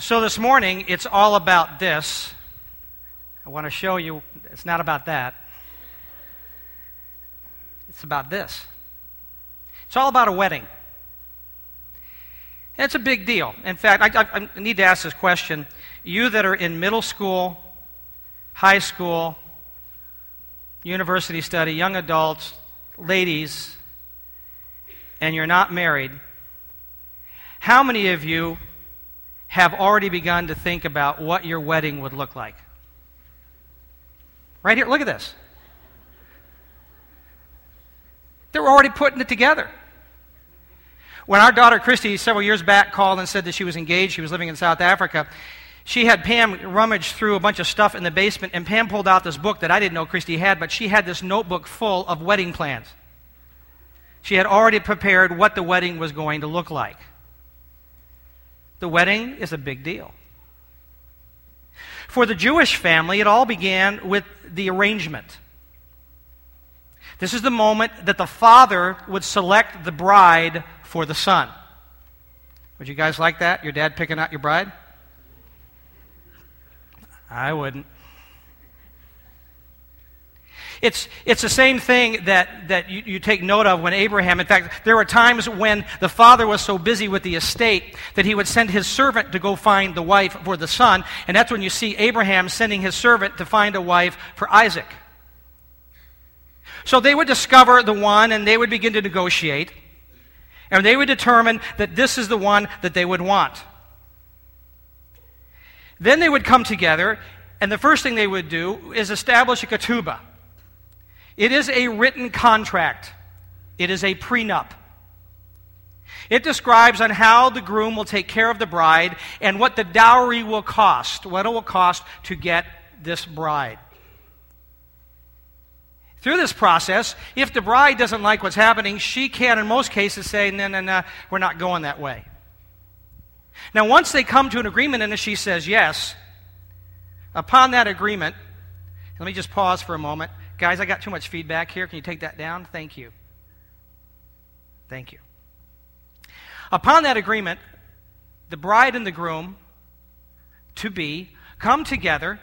So this morning, it's all about this. I want to show you it's not about that. It's about this. It's all about a wedding. It's a big deal. In fact, I, I, I need to ask this question. You that are in middle school, high school, university study, young adults, ladies, and you're not married, how many of you have already begun to think about what your wedding would look like? Right here, look at this. They were already putting it together. When our daughter Christy, several years back, called and said that she was engaged, she was living in South Africa, she had Pam rummage through a bunch of stuff in the basement, and Pam pulled out this book that I didn't know Christy had, but she had this notebook full of wedding plans. She had already prepared what the wedding was going to look like. The wedding is a big deal. For the Jewish family, it all began with the arrangement. This is the moment that the father would select the bride for the son. Would you guys like that? Your dad picking out your bride? I wouldn't. It's, it's the same thing that, that you, you take note of when Abraham, in fact, there were times when the father was so busy with the estate that he would send his servant to go find the wife for the son. And that's when you see Abraham sending his servant to find a wife for Isaac. So they would discover the one and they would begin to negotiate. And they would determine that this is the one that they would want. Then they would come together, and the first thing they would do is establish a ketubah. It is a written contract, it is a prenup. It describes on how the groom will take care of the bride and what the dowry will cost, what it will cost to get this bride. Through this process, if the bride doesn't like what's happening, she can, in most cases, say, No, no, no, we're not going that way. Now, once they come to an agreement and she says yes, upon that agreement, let me just pause for a moment. Guys, I got too much feedback here. Can you take that down? Thank you. Thank you. Upon that agreement, the bride and the groom to be come together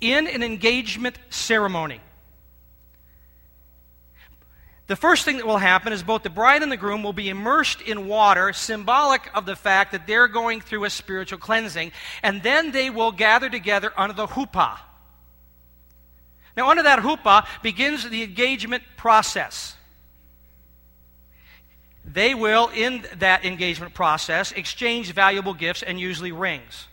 in an engagement ceremony. The first thing that will happen is both the bride and the groom will be immersed in water, symbolic of the fact that they're going through a spiritual cleansing, and then they will gather together under the huppah. Now, under that huppah begins the engagement process. They will, in that engagement process, exchange valuable gifts and usually rings.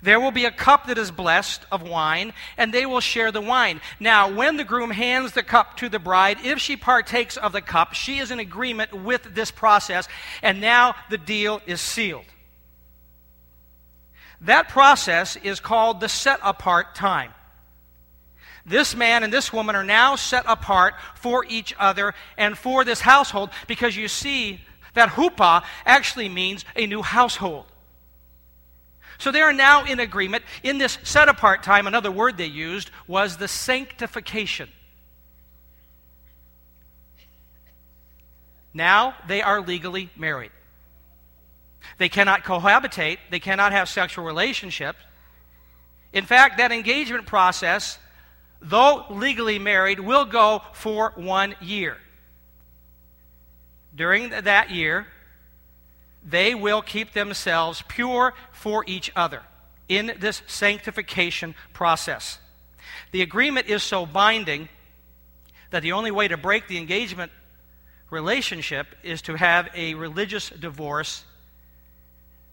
There will be a cup that is blessed of wine, and they will share the wine. Now, when the groom hands the cup to the bride, if she partakes of the cup, she is in agreement with this process, and now the deal is sealed. That process is called the set apart time. This man and this woman are now set apart for each other and for this household because you see that huppah actually means a new household. So they are now in agreement. In this set apart time, another word they used was the sanctification. Now they are legally married. They cannot cohabitate, they cannot have sexual relationships. In fact, that engagement process though legally married, will go for one year. During that year, they will keep themselves pure for each other in this sanctification process. The agreement is so binding that the only way to break the engagement relationship is to have a religious divorce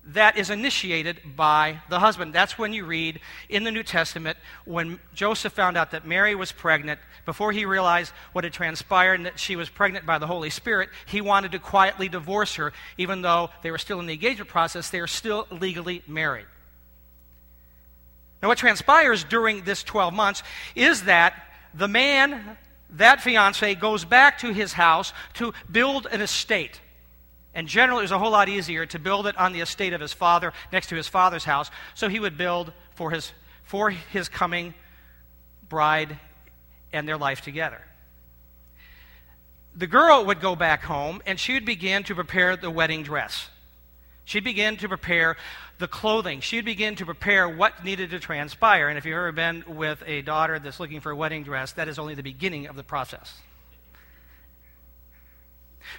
that is initiated by the husband. That's when you read in the New Testament when Joseph found out that Mary was pregnant, before he realized what had transpired and that she was pregnant by the Holy Spirit, he wanted to quietly divorce her, even though they were still in the engagement process, they are still legally married. Now, what transpires during this 12 months is that the man, that fiance, goes back to his house to build an estate. And generally, it was a whole lot easier to build it on the estate of his father, next to his father's house. So he would build for his, for his coming bride and their life together. The girl would go back home and she would begin to prepare the wedding dress. She'd begin to prepare the clothing. She'd begin to prepare what needed to transpire. And if you've ever been with a daughter that's looking for a wedding dress, that is only the beginning of the process.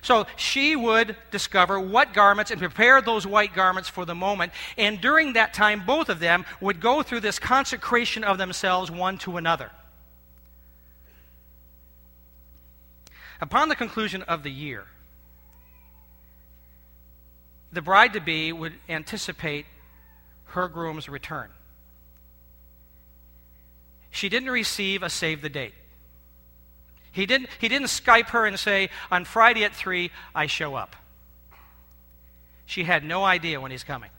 So she would discover what garments and prepare those white garments for the moment. And during that time, both of them would go through this consecration of themselves one to another. Upon the conclusion of the year, the bride to be would anticipate her groom's return. She didn't receive a save the date. He didn't, he didn't Skype her and say, On Friday at 3, I show up. She had no idea when he's coming.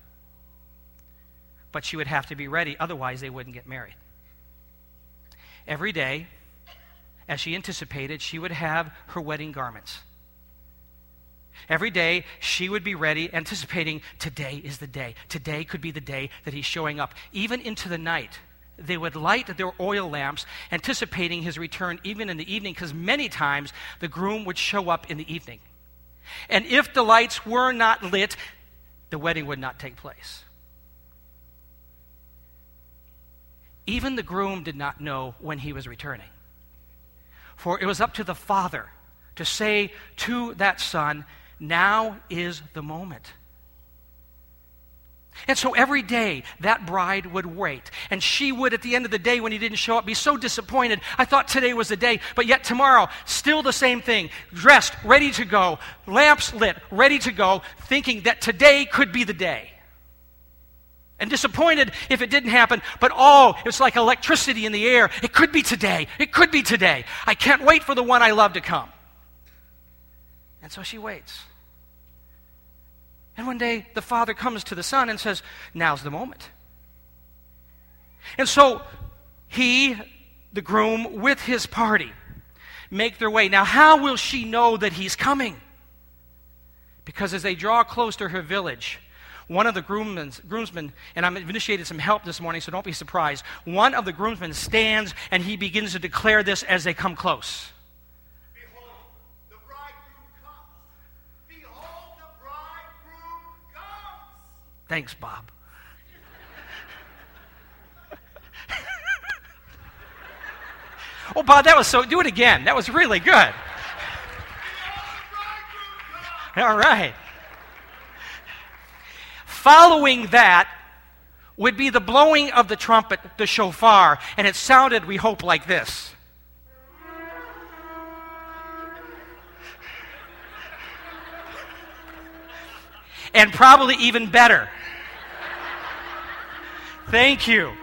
But she would have to be ready, otherwise, they wouldn't get married. Every day, as she anticipated, she would have her wedding garments. Every day, she would be ready, anticipating today is the day. Today could be the day that he's showing up. Even into the night, they would light their oil lamps, anticipating his return even in the evening, because many times the groom would show up in the evening. And if the lights were not lit, the wedding would not take place. Even the groom did not know when he was returning. For it was up to the father to say to that son, Now is the moment. And so every day that bride would wait. And she would, at the end of the day, when he didn't show up, be so disappointed. I thought today was the day, but yet tomorrow, still the same thing. Dressed, ready to go, lamps lit, ready to go, thinking that today could be the day. And disappointed if it didn't happen, but oh, it's like electricity in the air. It could be today. It could be today. I can't wait for the one I love to come. And so she waits. And one day the father comes to the son and says, Now's the moment. And so he, the groom, with his party, make their way. Now, how will she know that he's coming? Because as they draw close to her village, one of the groomsmen, and I've initiated some help this morning, so don't be surprised. One of the groomsmen stands and he begins to declare this as they come close. Thanks, Bob. oh, Bob, that was so. Do it again. That was really good. All right. Following that would be the blowing of the trumpet, the shofar, and it sounded, we hope, like this. And probably even better. Thank you.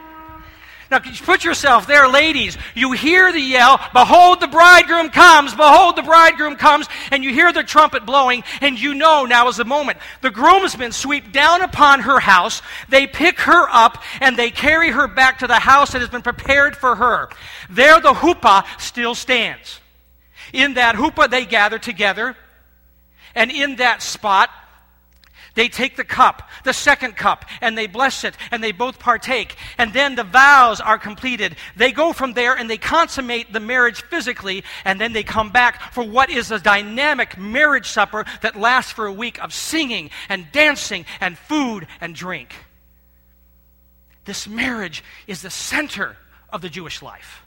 Now, you put yourself there, ladies. You hear the yell, Behold, the bridegroom comes, behold, the bridegroom comes, and you hear the trumpet blowing, and you know now is the moment. The groomsmen sweep down upon her house, they pick her up, and they carry her back to the house that has been prepared for her. There, the huppah still stands. In that huppah, they gather together, and in that spot, they take the cup, the second cup, and they bless it, and they both partake. And then the vows are completed. They go from there and they consummate the marriage physically, and then they come back for what is a dynamic marriage supper that lasts for a week of singing and dancing and food and drink. This marriage is the center of the Jewish life.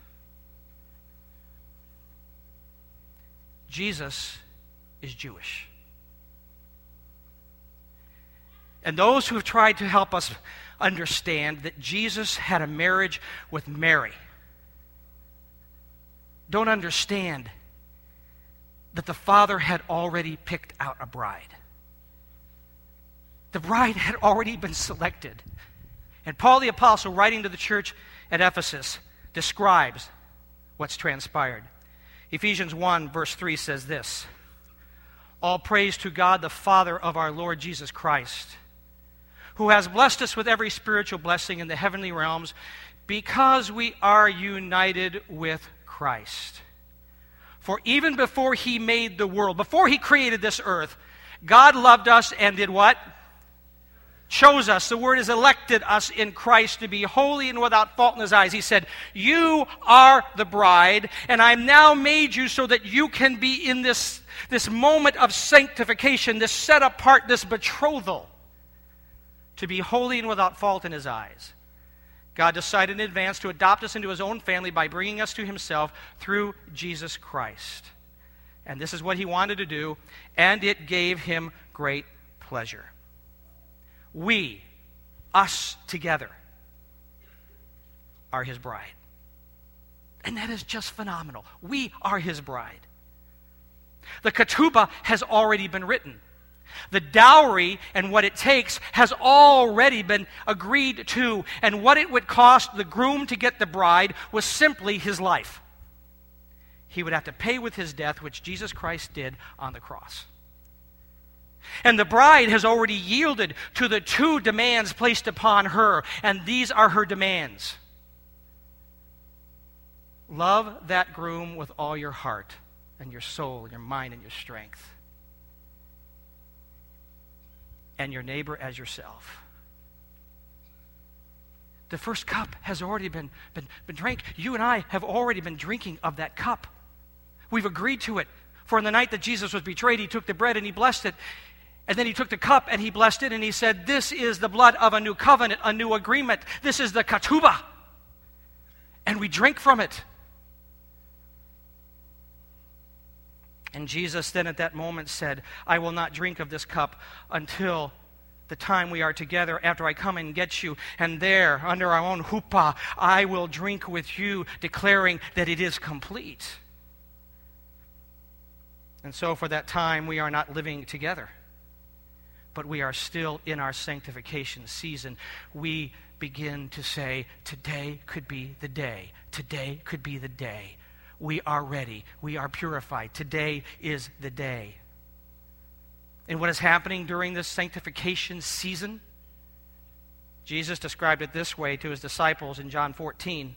Jesus is Jewish. And those who have tried to help us understand that Jesus had a marriage with Mary don't understand that the Father had already picked out a bride. The bride had already been selected. And Paul the Apostle, writing to the church at Ephesus, describes what's transpired. Ephesians 1, verse 3 says this All praise to God, the Father of our Lord Jesus Christ who has blessed us with every spiritual blessing in the heavenly realms because we are united with Christ. For even before he made the world, before he created this earth, God loved us and did what? Chose us. The word is elected us in Christ to be holy and without fault in his eyes. He said, You are the bride, and I've now made you so that you can be in this, this moment of sanctification, this set apart, this betrothal. To be holy and without fault in his eyes. God decided in advance to adopt us into his own family by bringing us to himself through Jesus Christ. And this is what he wanted to do, and it gave him great pleasure. We, us together, are his bride. And that is just phenomenal. We are his bride. The ketubah has already been written. The dowry and what it takes has already been agreed to, and what it would cost the groom to get the bride was simply his life. He would have to pay with his death, which Jesus Christ did on the cross. And the bride has already yielded to the two demands placed upon her, and these are her demands Love that groom with all your heart and your soul and your mind and your strength. And your neighbor as yourself. The first cup has already been, been, been drank. You and I have already been drinking of that cup. We've agreed to it. For in the night that Jesus was betrayed, he took the bread and he blessed it. And then he took the cup and he blessed it and he said, This is the blood of a new covenant, a new agreement. This is the ketubah. And we drink from it. And Jesus then at that moment said, I will not drink of this cup until the time we are together after I come and get you. And there, under our own huppah, I will drink with you, declaring that it is complete. And so, for that time, we are not living together, but we are still in our sanctification season. We begin to say, Today could be the day. Today could be the day we are ready. We are purified. Today is the day. And what is happening during this sanctification season? Jesus described it this way to his disciples in John 14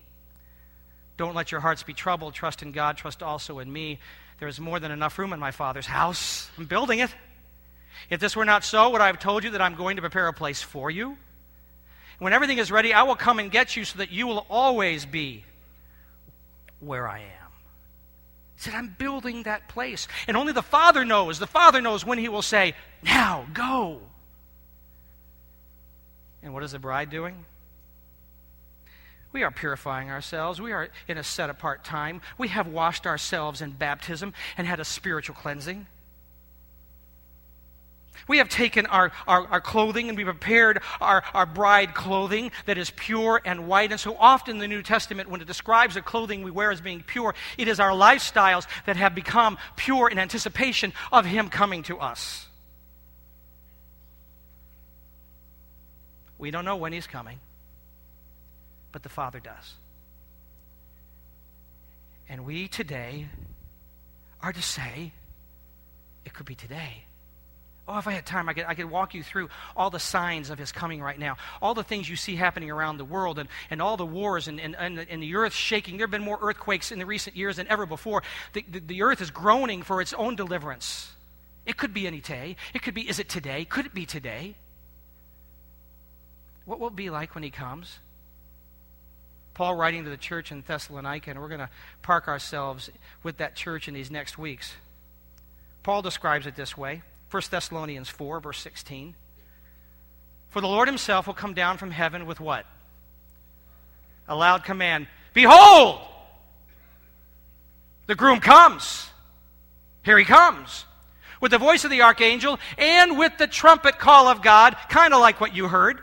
Don't let your hearts be troubled. Trust in God. Trust also in me. There is more than enough room in my Father's house. I'm building it. If this were not so, would I have told you that I'm going to prepare a place for you? When everything is ready, I will come and get you so that you will always be where I am. Said, I'm building that place. And only the Father knows. The Father knows when He will say, Now, go. And what is the bride doing? We are purifying ourselves. We are in a set apart time. We have washed ourselves in baptism and had a spiritual cleansing. We have taken our, our, our, clothing and we prepared our, our bride clothing that is pure and white. And so often the New Testament, when it describes the clothing we wear as being pure, it is our lifestyles that have become pure in anticipation of Him coming to us. We don't know when He's coming, but the Father does. And we today are to say, it could be today. Oh, if I had time, I could, I could walk you through all the signs of his coming right now, all the things you see happening around the world, and, and all the wars and, and, and, the, and the earth shaking. There have been more earthquakes in the recent years than ever before. The, the, the earth is groaning for its own deliverance. It could be any day. It could be, is it today? Could it be today? What will it be like when he comes? Paul writing to the church in Thessalonica, and we're going to park ourselves with that church in these next weeks. Paul describes it this way. 1 Thessalonians 4, verse 16. For the Lord himself will come down from heaven with what? A loud command Behold! The groom comes. Here he comes. With the voice of the archangel and with the trumpet call of God, kind of like what you heard.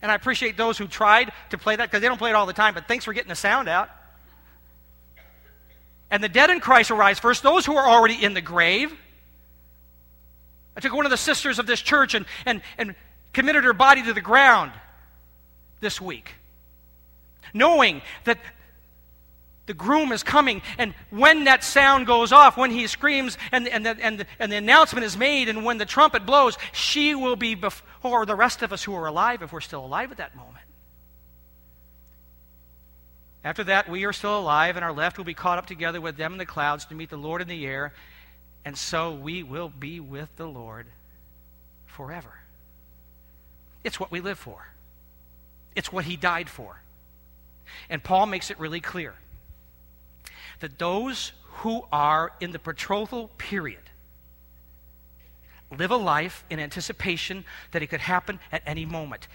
And I appreciate those who tried to play that because they don't play it all the time, but thanks for getting the sound out and the dead in Christ arise first, those who are already in the grave. I took one of the sisters of this church and, and, and committed her body to the ground this week, knowing that the groom is coming, and when that sound goes off, when he screams and, and, the, and, the, and the announcement is made, and when the trumpet blows, she will be before the rest of us who are alive, if we're still alive at that moment. After that, we are still alive, and are left will be caught up together with them in the clouds to meet the Lord in the air, and so we will be with the Lord forever. It's what we live for, it's what He died for. And Paul makes it really clear that those who are in the betrothal period live a life in anticipation that it could happen at any moment.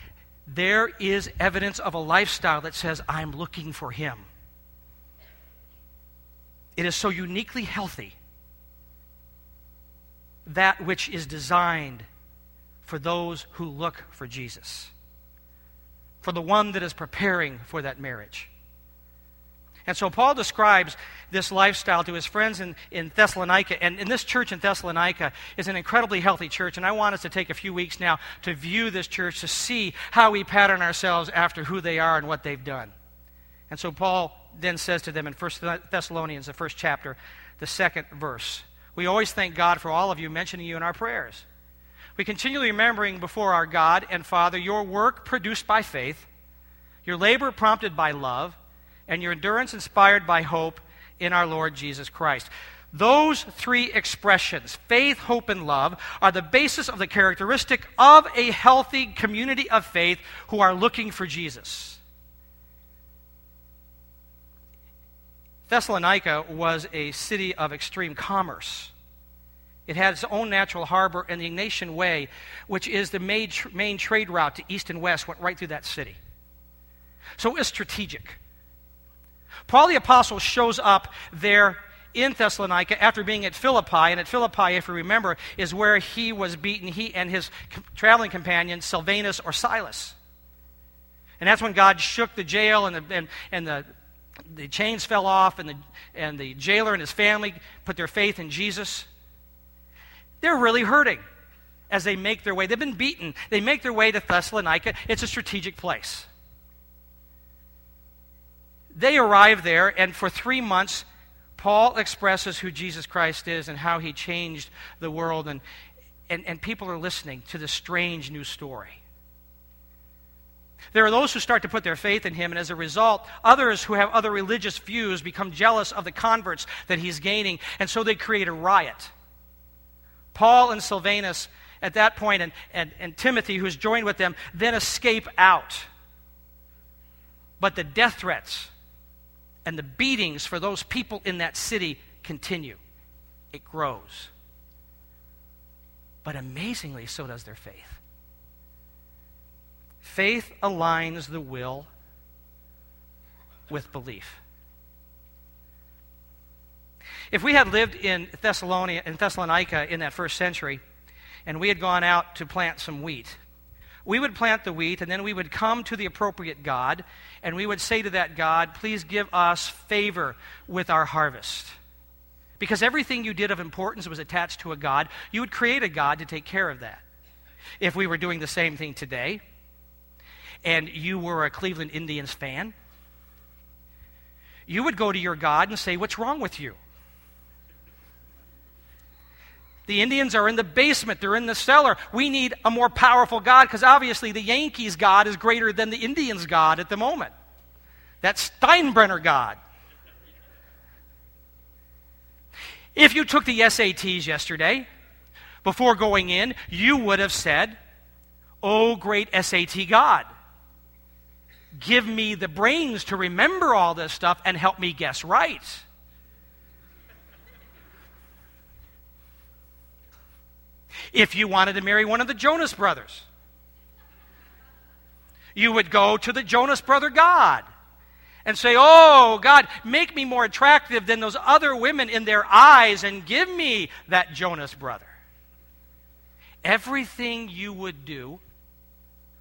There is evidence of a lifestyle that says, I'm looking for Him. It is so uniquely healthy. That which is designed for those who look for Jesus, for the one that is preparing for that marriage. And so Paul describes this lifestyle to his friends in, in Thessalonica. And, and this church in Thessalonica is an incredibly healthy church. And I want us to take a few weeks now to view this church to see how we pattern ourselves after who they are and what they've done. And so Paul then says to them in 1 Thessalonians, the first chapter, the second verse We always thank God for all of you, mentioning you in our prayers. We continually remembering before our God and Father your work produced by faith, your labor prompted by love and your endurance inspired by hope in our Lord Jesus Christ. Those three expressions, faith, hope, and love, are the basis of the characteristic of a healthy community of faith who are looking for Jesus. Thessalonica was a city of extreme commerce. It had its own natural harbor, and the Egnatian Way, which is the main, main trade route to east and west, went right through that city. So it was strategic. Paul the Apostle shows up there in Thessalonica after being at Philippi. And at Philippi, if you remember, is where he was beaten, he and his traveling companion, Silvanus or Silas. And that's when God shook the jail and the, and, and the, the chains fell off, and the, and the jailer and his family put their faith in Jesus. They're really hurting as they make their way. They've been beaten. They make their way to Thessalonica. It's a strategic place they arrive there, and for three months, Paul expresses who Jesus Christ is and how he changed the world, and, and, and people are listening to this strange new story. There are those who start to put their faith in him, and as a result, others who have other religious views become jealous of the converts that he's gaining, and so they create a riot. Paul and Silvanus, at that point, and, and, and Timothy, who's joined with them, then escape out. But the death threats and the beatings for those people in that city continue. It grows. But amazingly, so does their faith. Faith aligns the will with belief. If we had lived in Thessalonica, in Thessalonica in that first century, and we had gone out to plant some wheat, we would plant the wheat, and then we would come to the appropriate God, and we would say to that God, Please give us favor with our harvest. Because everything you did of importance was attached to a God, you would create a God to take care of that. If we were doing the same thing today, and you were a Cleveland Indians fan, you would go to your God and say, What's wrong with you? The Indians are in the basement, they're in the cellar. We need a more powerful God because obviously the Yankees' God is greater than the Indians' God at the moment. That Steinbrenner God. If you took the SATs yesterday, before going in, you would have said, Oh, great SAT God, give me the brains to remember all this stuff and help me guess right. If you wanted to marry one of the Jonas brothers. You would go to the Jonas brother God and say, Oh, God, make me more attractive than those other women in their eyes and give me that Jonas brother. Everything you would do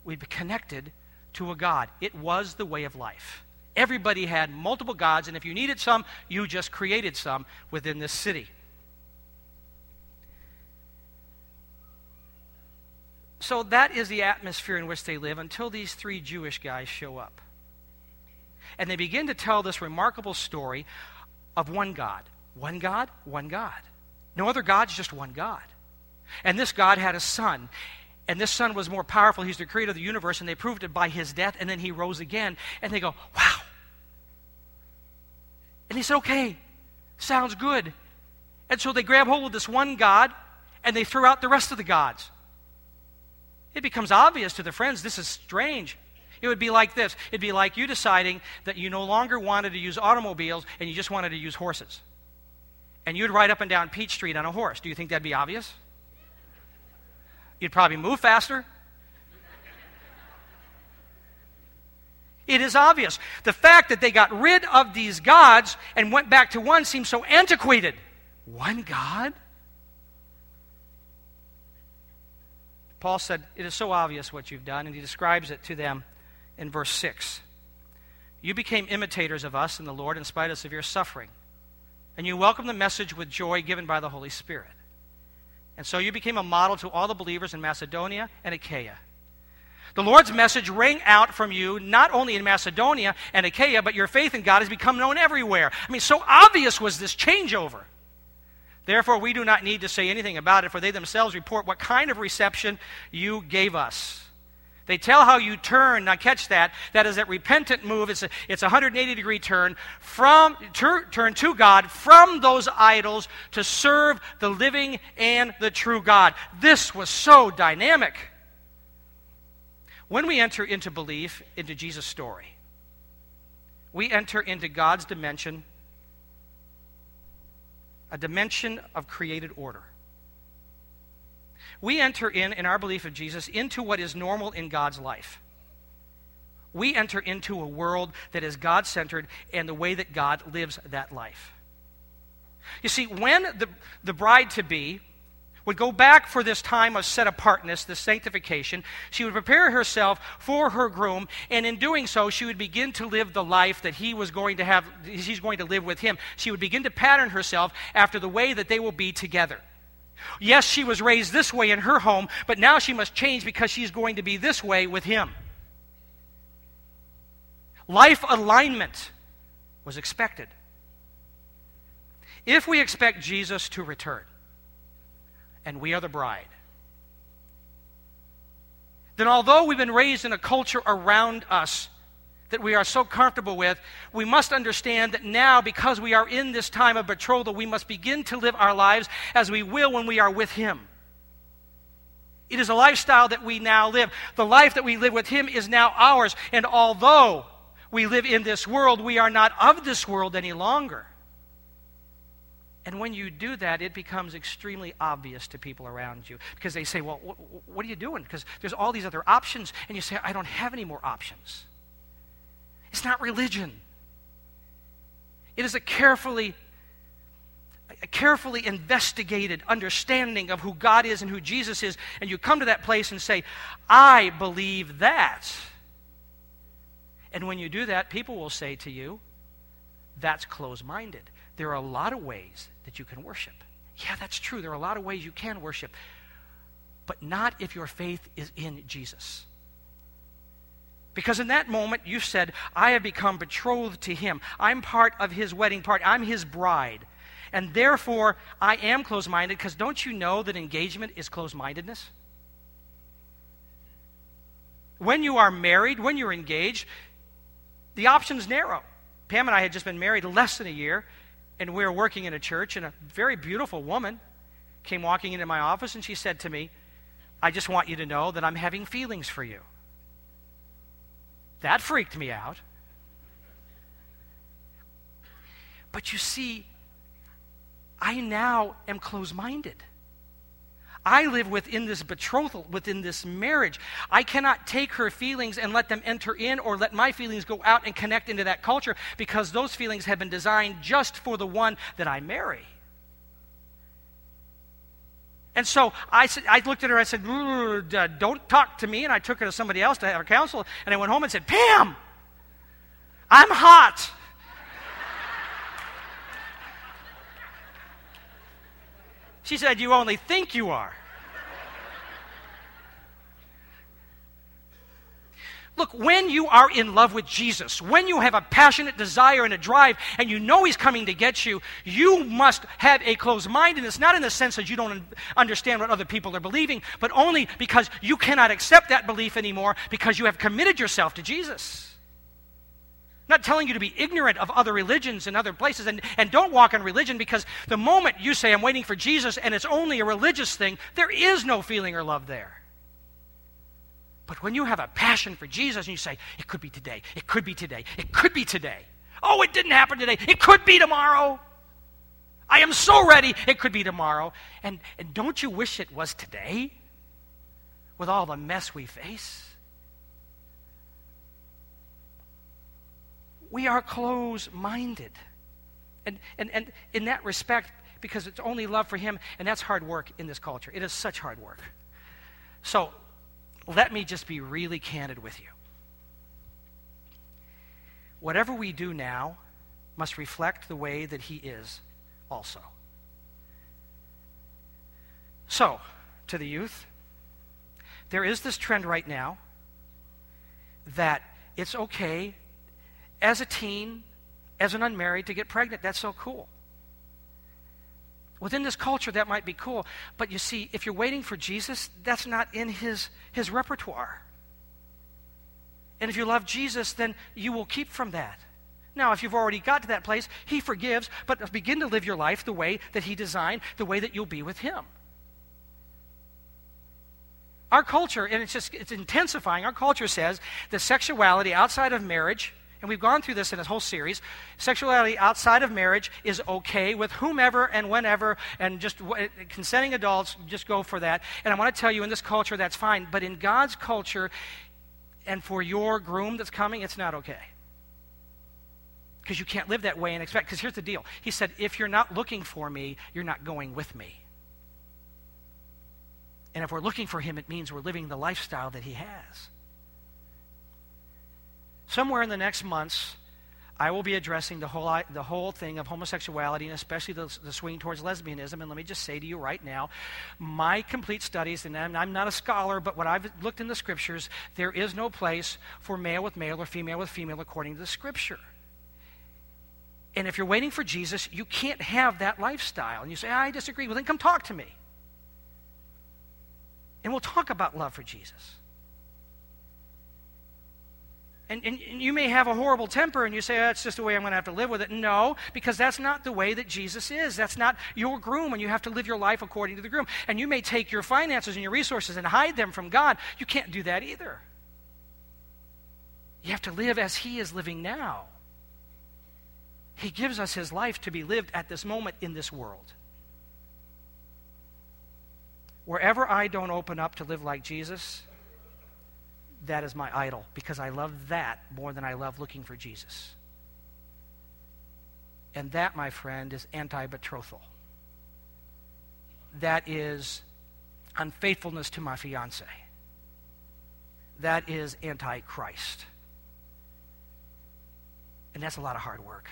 would be connected to a God. It was the way of life. Everybody had multiple gods, and if you needed some, you just created some within this city. So that is the atmosphere in which they live until these three Jewish guys show up. And they begin to tell this remarkable story of one God. One God, one God. No other gods, just one God. And this God had a son. And this son was more powerful. He's the creator of the universe, and they proved it by his death, and then he rose again. And they go, wow. And he said, okay, sounds good. And so they grab hold of this one God, and they throw out the rest of the gods. It becomes obvious to the friends this is strange. It would be like this it'd be like you deciding that you no longer wanted to use automobiles and you just wanted to use horses. And you'd ride up and down Peach Street on a horse. Do you think that'd be obvious? You'd probably move faster. It is obvious. The fact that they got rid of these gods and went back to one seems so antiquated. One God? Paul said, It is so obvious what you've done, and he describes it to them in verse 6. You became imitators of us in the Lord in spite of severe suffering, and you welcomed the message with joy given by the Holy Spirit. And so you became a model to all the believers in Macedonia and Achaia. The Lord's message rang out from you not only in Macedonia and Achaia, but your faith in God has become known everywhere. I mean, so obvious was this changeover. Therefore, we do not need to say anything about it, for they themselves report what kind of reception you gave us. They tell how you turn. Now, catch that. That is that repentant move. It's a, it's a 180 degree turn from tur, turn to God from those idols to serve the living and the true God. This was so dynamic. When we enter into belief into Jesus' story, we enter into God's dimension, a dimension of created order. We enter in, in our belief of Jesus, into what is normal in God's life. We enter into a world that is God centered and the way that God lives that life. You see, when the, the bride to be would go back for this time of set apartness, this sanctification. She would prepare herself for her groom, and in doing so, she would begin to live the life that he was going to have, she's going to live with him. She would begin to pattern herself after the way that they will be together. Yes, she was raised this way in her home, but now she must change because she's going to be this way with him. Life alignment was expected. If we expect Jesus to return, and we are the bride. Then, although we've been raised in a culture around us that we are so comfortable with, we must understand that now, because we are in this time of betrothal, we must begin to live our lives as we will when we are with Him. It is a lifestyle that we now live. The life that we live with Him is now ours. And although we live in this world, we are not of this world any longer. And when you do that, it becomes extremely obvious to people around you because they say, Well, wh- what are you doing? Because there's all these other options. And you say, I don't have any more options. It's not religion, it is a carefully a carefully investigated understanding of who God is and who Jesus is, and you come to that place and say, I believe that. And when you do that, people will say to you, That's closed minded. There are a lot of ways that you can worship. Yeah, that's true. There are a lot of ways you can worship, but not if your faith is in Jesus. Because in that moment, you said, I have become betrothed to him. I'm part of his wedding party. I'm his bride. And therefore, I am closed minded because don't you know that engagement is closed mindedness? When you are married, when you're engaged, the option's narrow. Pam and I had just been married less than a year, and we were working in a church, and a very beautiful woman came walking into my office, and she said to me, I just want you to know that I'm having feelings for you. That freaked me out. But you see, I now am closed minded. I live within this betrothal, within this marriage. I cannot take her feelings and let them enter in or let my feelings go out and connect into that culture because those feelings have been designed just for the one that I marry. And so I, said, I looked at her, I said, Don't talk to me. And I took her to somebody else to have a counsel. And I went home and said, Pam, I'm hot. She said, You only think you are. Look, when you are in love with Jesus, when you have a passionate desire and a drive, and you know He's coming to get you, you must have a closed mindedness, not in the sense that you don't understand what other people are believing, but only because you cannot accept that belief anymore because you have committed yourself to Jesus. I'm not telling you to be ignorant of other religions and other places, and, and don't walk in religion because the moment you say, I'm waiting for Jesus, and it's only a religious thing, there is no feeling or love there. But when you have a passion for Jesus and you say, it could be today, it could be today, it could be today. Oh, it didn't happen today, it could be tomorrow. I am so ready, it could be tomorrow. And, and don't you wish it was today? with all the mess we face. We are close minded. And, and, and in that respect, because it's only love for Him, and that's hard work in this culture. It is such hard work. So let me just be really candid with you. Whatever we do now must reflect the way that He is also. So, to the youth, there is this trend right now that it's okay as a teen, as an unmarried, to get pregnant. That's so cool. Within this culture, that might be cool. But you see, if you're waiting for Jesus, that's not in his, his repertoire. And if you love Jesus, then you will keep from that. Now, if you've already got to that place, he forgives, but begin to live your life the way that he designed, the way that you'll be with him. Our culture, and it's just it's intensifying, our culture says that sexuality outside of marriage and we've gone through this in this whole series. Sexuality outside of marriage is okay with whomever and whenever, and just consenting adults, just go for that. And I want to tell you, in this culture, that's fine. But in God's culture, and for your groom that's coming, it's not okay. Because you can't live that way and expect. Because here's the deal He said, if you're not looking for me, you're not going with me. And if we're looking for him, it means we're living the lifestyle that he has. Somewhere in the next months, I will be addressing the whole, the whole thing of homosexuality and especially the, the swing towards lesbianism. And let me just say to you right now my complete studies, and I'm, I'm, not a scholar, but what I've looked in the scriptures, there is no place for male with male or female with female according to the scripture. And if you're waiting for Jesus, you can't have that lifestyle. And you say, I disagree. Well, then come talk to me. And we'll talk about love for Jesus. And, and, you may have a horrible temper and you say, that's just the way I'm going to have to live with it. No, because that's not the way that Jesus is. That's not your groom, and you have to live your life according to the groom. And you may take your finances and your resources and hide them from God. You can't do that either. You have to live as He is living now. He gives us His life to be lived at this moment in this world. Wherever I don't open up to live like Jesus, that is my idol because I love that more than I love looking for Jesus. And that, my friend, is anti betrothal. That is unfaithfulness to my fiance. That is anti Christ. And that's a lot of hard work.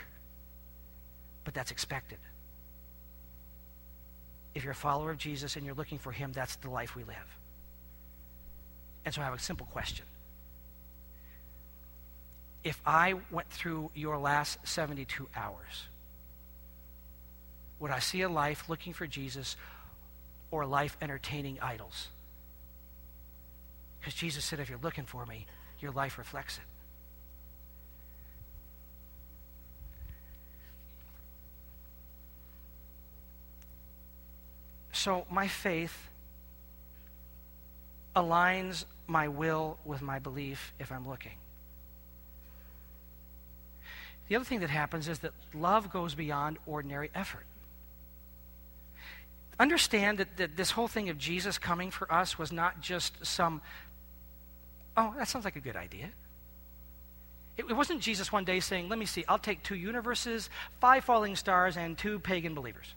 But that's expected. If you're a follower of Jesus and you're looking for him, that's the life we live. And so I have a simple question. If I went through your last 72 hours, would I see a life looking for Jesus or a life entertaining idols? Because Jesus said, if you're looking for me, your life reflects it. So my faith aligns my will with my belief if I'm looking. The other thing that happens is that love goes beyond ordinary effort. Understand that, that this whole thing of Jesus coming for us was not just some, oh, that sounds like a good idea. It, it wasn't Jesus one day saying, let me see, I'll take two universes, five falling stars, and two pagan believers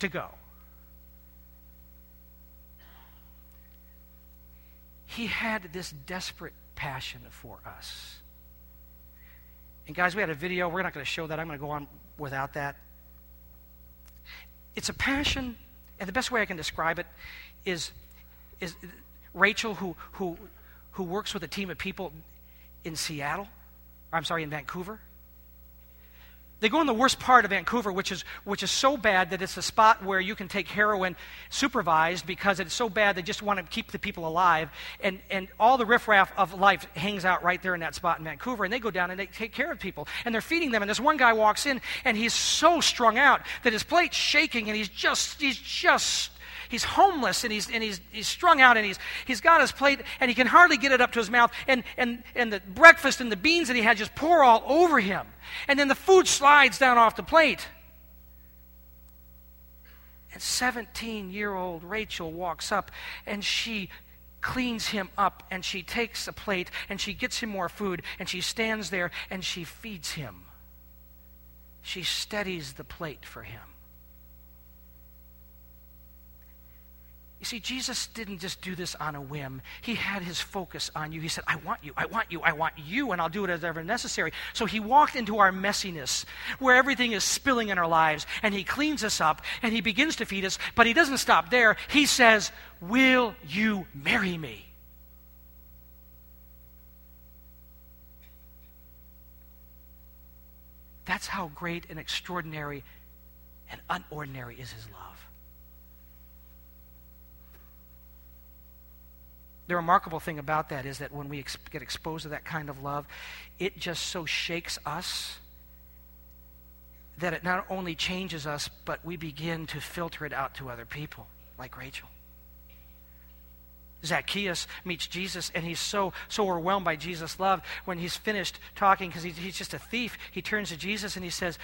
to go. He had this desperate passion for us. And guys, we had a video. We're not going to show that. I'm going to go on without that. It's a passion, and the best way I can describe it is, is Rachel, who, who, who works with a team of people in Seattle, I'm sorry, in Vancouver. They go in the worst part of Vancouver, which is, which is so bad that it's a spot where you can take heroin supervised because it's so bad they just want to keep the people alive. And, and all the riffraff of life hangs out right there in that spot in Vancouver. And they go down and they take care of people. And they're feeding them. And this one guy walks in and he's so strung out that his plate's shaking and he's just, he's just he's homeless and he's, and he's, he's strung out and he's, he's got his plate and he can hardly get it up to his mouth. And, and, and the breakfast and the beans that he had just pour all over him. And then the food slides down off the plate. And 17 year old Rachel walks up and she cleans him up and she takes a plate and she gets him more food and she stands there and she feeds him. She steadies the plate for him. You see, Jesus didn't just do this on a whim. He had his focus on you. He said, I want you, I want you, I want you, and I'll do it as ever necessary. So he walked into our messiness where everything is spilling in our lives, and he cleans us up, and he begins to feed us, but he doesn't stop there. He says, Will you marry me? That's how great and extraordinary and unordinary is his love. The remarkable thing about that is that when we ex- get exposed to that kind of love, it just so shakes us that it not only changes us, but we begin to filter it out to other people, like Rachel. Zacchaeus meets Jesus, and he's so so overwhelmed by Jesus' love. When he's finished talking, because he's, he's just a thief, he turns to Jesus and he says,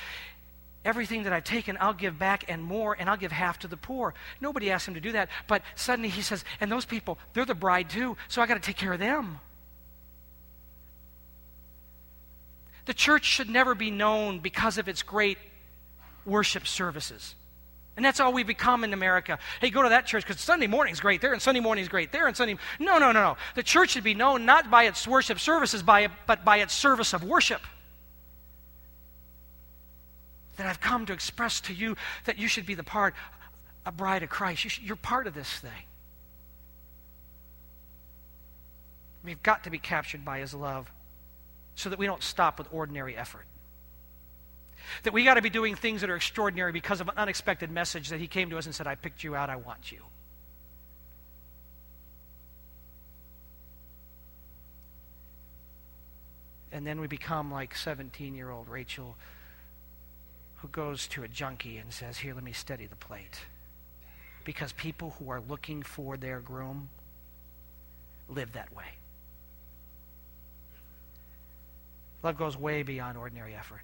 Everything that I've taken, I'll give back and more, and I'll give half to the poor. Nobody asked him to do that. But suddenly he says, and those people, they're the bride too, so I got to take care of them. The church should never be known because of its great worship services. And that's all we become in America. Hey, go to that church because Sunday morning's great there, and Sunday morning's great there, and Sunday. No, no, no, no. The church should be known not by its worship services, by, but by its service of worship that I've come to express to you that you should be the part, a bride of Christ. You should, you're part of this thing. We've got to be captured by his love so that we don't stop with ordinary effort. That we got to be doing things that are extraordinary because of an unexpected message that he came to us and said, I picked you out, I want you. And then we become like 17 year old Rachel who goes to a junkie and says, Here, let me steady the plate. Because people who are looking for their groom live that way. Love goes way beyond ordinary effort.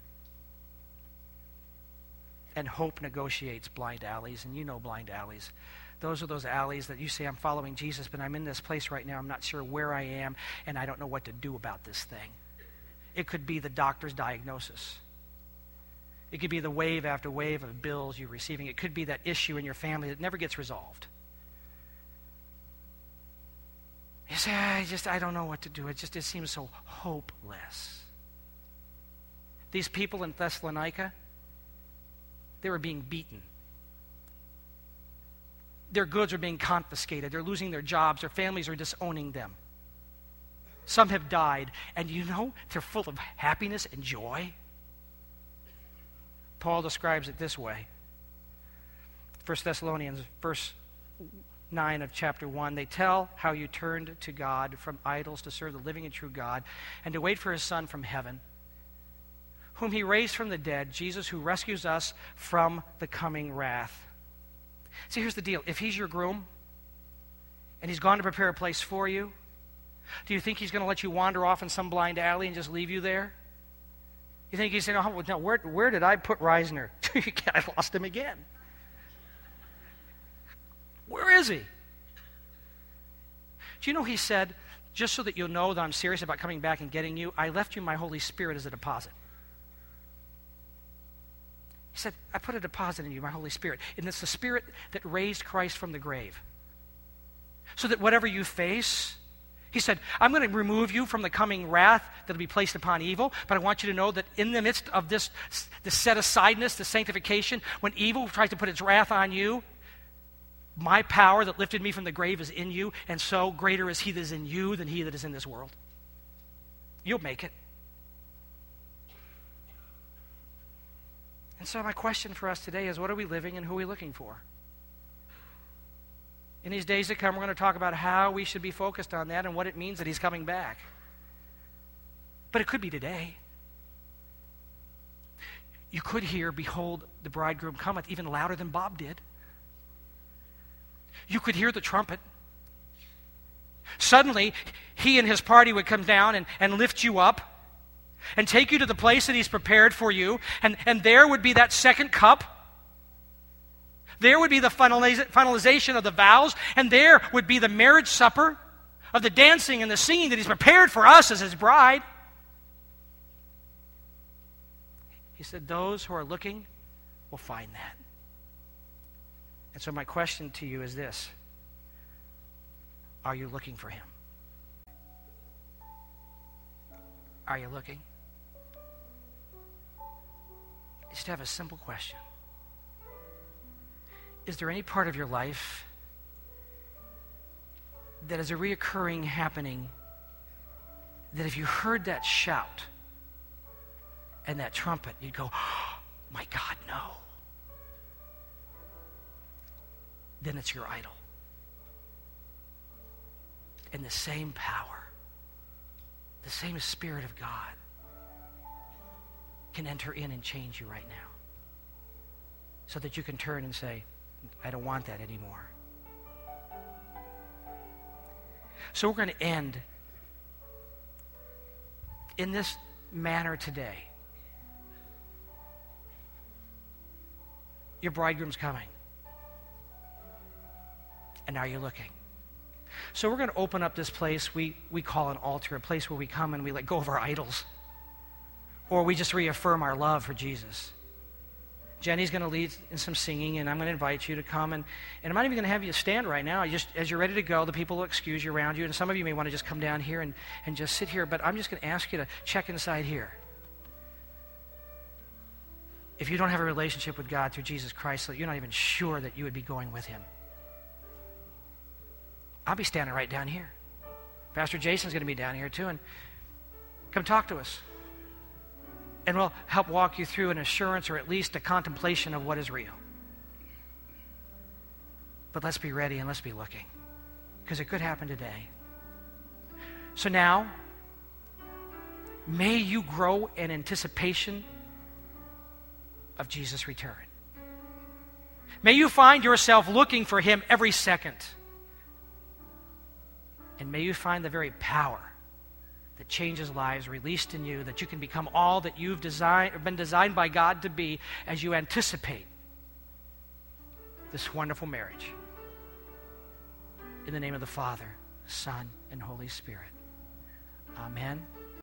And hope negotiates blind alleys, and you know blind alleys. Those are those alleys that you say, I'm following Jesus, but I'm in this place right now. I'm not sure where I am, and I don't know what to do about this thing. It could be the doctor's diagnosis. It could be the wave after wave of bills you're receiving. It could be that issue in your family that never gets resolved. You say, I just, I don't know what to do. It just, it seems so hopeless. These people in Thessalonica, they were being beaten. Their goods are being confiscated. They're losing their jobs. Their families are disowning them. Some have died. And you know, they're full of happiness and joy. Paul describes it this way 1 Thessalonians, verse 9 of chapter 1. They tell how you turned to God from idols to serve the living and true God and to wait for his Son from heaven, whom he raised from the dead, Jesus, who rescues us from the coming wrath. See, here's the deal if he's your groom and he's gone to prepare a place for you, do you think he's going to let you wander off in some blind alley and just leave you there? You think he's saying, oh, no, where, where did I put Reisner? I lost him again. Where is he? Do you know he said, just so that you'll know that I'm serious about coming back and getting you, I left you my Holy Spirit as a deposit. He said, I put a deposit in you, my Holy Spirit. And it's the Spirit that raised Christ from the grave. So that whatever you face, he said, I'm going to remove you from the coming wrath that will be placed upon evil, but I want you to know that in the midst of this, this set asideness, the sanctification, when evil tries to put its wrath on you, my power that lifted me from the grave is in you, and so greater is he that is in you than he that is in this world. You'll make it. And so, my question for us today is what are we living and who are we looking for? In these days to come, we're going to talk about how we should be focused on that and what it means that He's coming back. But it could be today. You could hear, Behold, the bridegroom cometh, even louder than Bob did. You could hear the trumpet. Suddenly, he and his party would come down and, and lift you up and take you to the place that he's prepared for you. And, and there would be that second cup there would be the finalization of the vows, and there would be the marriage supper. of the dancing and the singing that He's prepared for us as His bride. He said, Those who are looking will find that. And so, my question to you is this Are you looking for Him? Are you looking? Just have a simple question. Is there any part of your life that is a reoccurring happening that if you heard that shout and that trumpet, you'd go, oh, my God, no. Then it's your idol. And the same power, the same Spirit of God can enter in and change you right now. So that you can turn and say, I don't want that anymore. So we're going to end in this manner today. Your bridegroom's coming. And now you're looking? So we're going to open up this place we, we call an altar, a place where we come and we let go of our idols. Or we just reaffirm our love for Jesus. Jenny's going to lead in some singing, and I'm going to invite you to come. And, and I'm not even going to have you stand right now. Just, as you're ready to go, the people will excuse you around you. And some of you may want to just come down here and, and just sit here. But I'm just going to ask you to check inside here. If you don't have a relationship with God through Jesus Christ, you're not even sure that you would be going with Him, I'll be standing right down here. Pastor Jason's going to be down here too. And come talk to us and we'll help walk you through an assurance or at least a contemplation of what is real. But let's be ready and let's be looking because it could happen today. So now, may you grow in anticipation of Jesus' return. May you find yourself looking for him every second. And may you find the very power that changes lives released in you, that you can become all that you've designed, been designed by God to be as you anticipate this wonderful marriage. In the name of the Father, Son, and Holy Spirit. Amen.